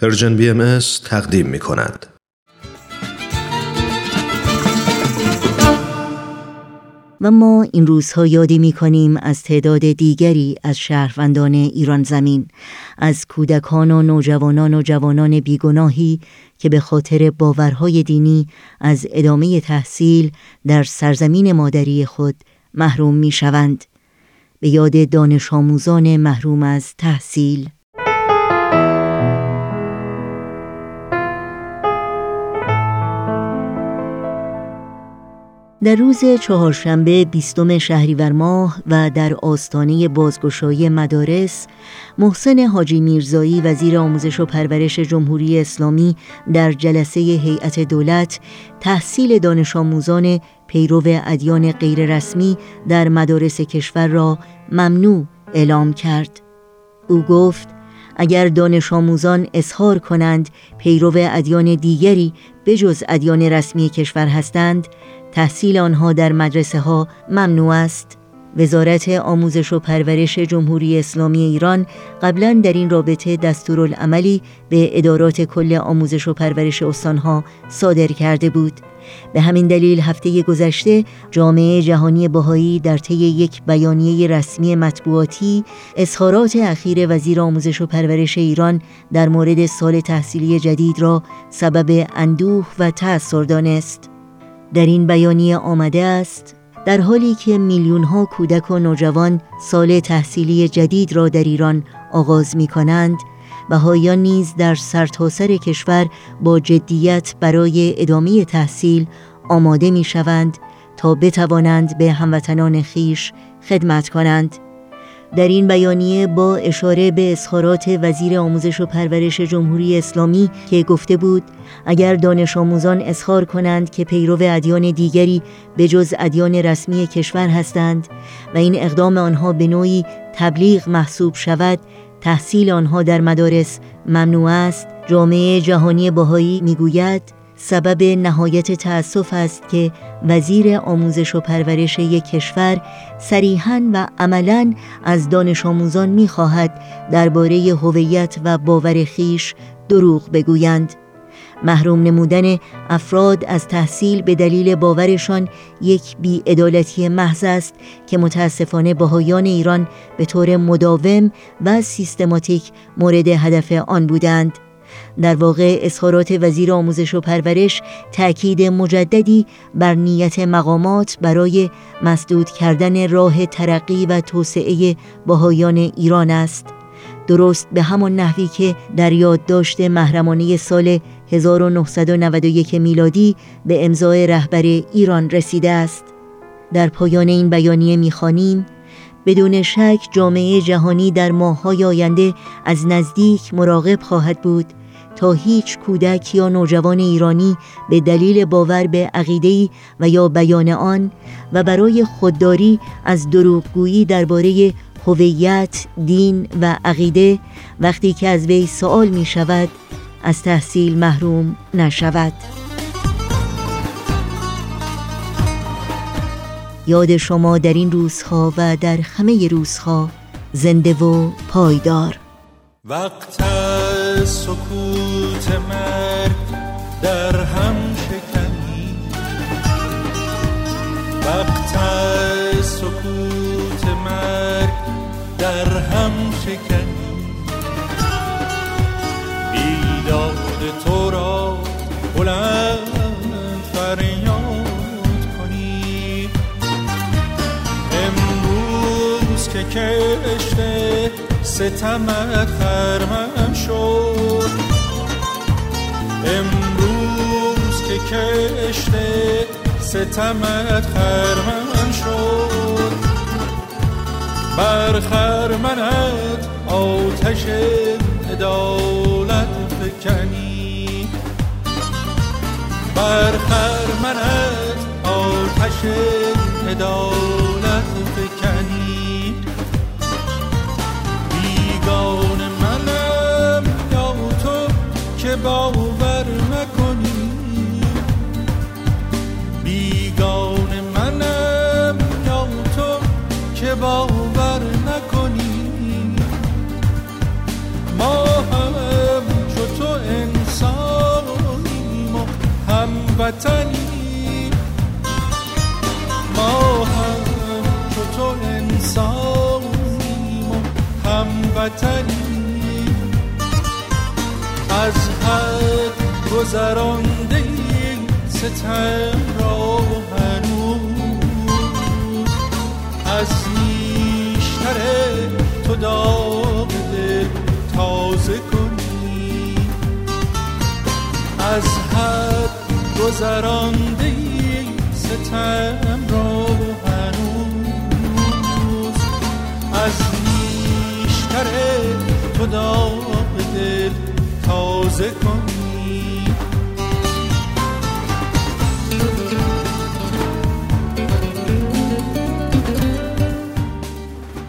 پرژن بی ام تقدیم می کند. و ما این روزها یادی می کنیم از تعداد دیگری از شهروندان ایران زمین از کودکان و نوجوانان و جوانان بیگناهی که به خاطر باورهای دینی از ادامه تحصیل در سرزمین مادری خود محروم می شوند به یاد دانش آموزان محروم از تحصیل در روز چهارشنبه بیستم شهریور ماه و در آستانه بازگشایی مدارس محسن حاجی میرزایی وزیر آموزش و پرورش جمهوری اسلامی در جلسه هیئت دولت تحصیل دانش آموزان پیرو ادیان غیررسمی در مدارس کشور را ممنوع اعلام کرد. او گفت اگر دانش آموزان اظهار کنند پیرو ادیان دیگری بجز ادیان رسمی کشور هستند تحصیل آنها در مدرسه ها ممنوع است. وزارت آموزش و پرورش جمهوری اسلامی ایران قبلا در این رابطه دستورالعملی به ادارات کل آموزش و پرورش استانها صادر کرده بود. به همین دلیل هفته گذشته جامعه جهانی بهایی در طی یک بیانیه رسمی مطبوعاتی اظهارات اخیر وزیر آموزش و پرورش ایران در مورد سال تحصیلی جدید را سبب اندوه و تأثیر دانست در این بیانیه آمده است در حالی که میلیون ها کودک و نوجوان سال تحصیلی جدید را در ایران آغاز می کنند بهایان نیز در سرتاسر سر کشور با جدیت برای ادامه تحصیل آماده می شوند تا بتوانند به هموطنان خیش خدمت کنند. در این بیانیه با اشاره به اظهارات وزیر آموزش و پرورش جمهوری اسلامی که گفته بود اگر دانش آموزان اظهار کنند که پیرو ادیان دیگری به جز ادیان رسمی کشور هستند و این اقدام آنها به نوعی تبلیغ محسوب شود تحصیل آنها در مدارس ممنوع است جامعه جهانی بهایی می‌گوید سبب نهایت تأسف است که وزیر آموزش و پرورش یک کشور صریحا و عملا از دانش آموزان می‌خواهد درباره هویت و باور خیش دروغ بگویند. محروم نمودن افراد از تحصیل به دلیل باورشان یک بیعدالتی محض است که متاسفانه بهایان ایران به طور مداوم و سیستماتیک مورد هدف آن بودند. در واقع اظهارات وزیر آموزش و پرورش تأکید مجددی بر نیت مقامات برای مسدود کردن راه ترقی و توسعه بهایان ایران است. درست به همان نحوی که در یادداشت محرمانه سال 1991 میلادی به امضای رهبر ایران رسیده است. در پایان این بیانیه می‌خوانیم بدون شک جامعه جهانی در ماههای آینده از نزدیک مراقب خواهد بود تا هیچ کودک یا نوجوان ایرانی به دلیل باور به عقیده و یا بیان آن و برای خودداری از دروغگویی درباره هویت، دین و عقیده وقتی که از وی سوال می شود از تحصیل محروم نشود. یاد شما در این روزها و در همه روزها زنده و پایدار. وقت سکوت مرگ در هم شکنی. وقت سکوت مرگ در هم شکنی. بیداد تو را بلند فریاد کنی. امروز که کشته ستمت خرمن شد. امروز که کشته ستمت خرمن شد. بر خرمنت آتش عدالت فکنی بر خرمنت آتش عدالت باور نکنی. بیگان منم یا تو که باور نکنی. ما هم چو تو انسانیم و هموطنیم ما هم چو انسانیم و از حد گذرانده ستم را هنوز. از نیشتر تو داغ دل تازه کنی. از حد گذرانده ستم را هنوز. از نیشتر تو داغ دل تازه کنی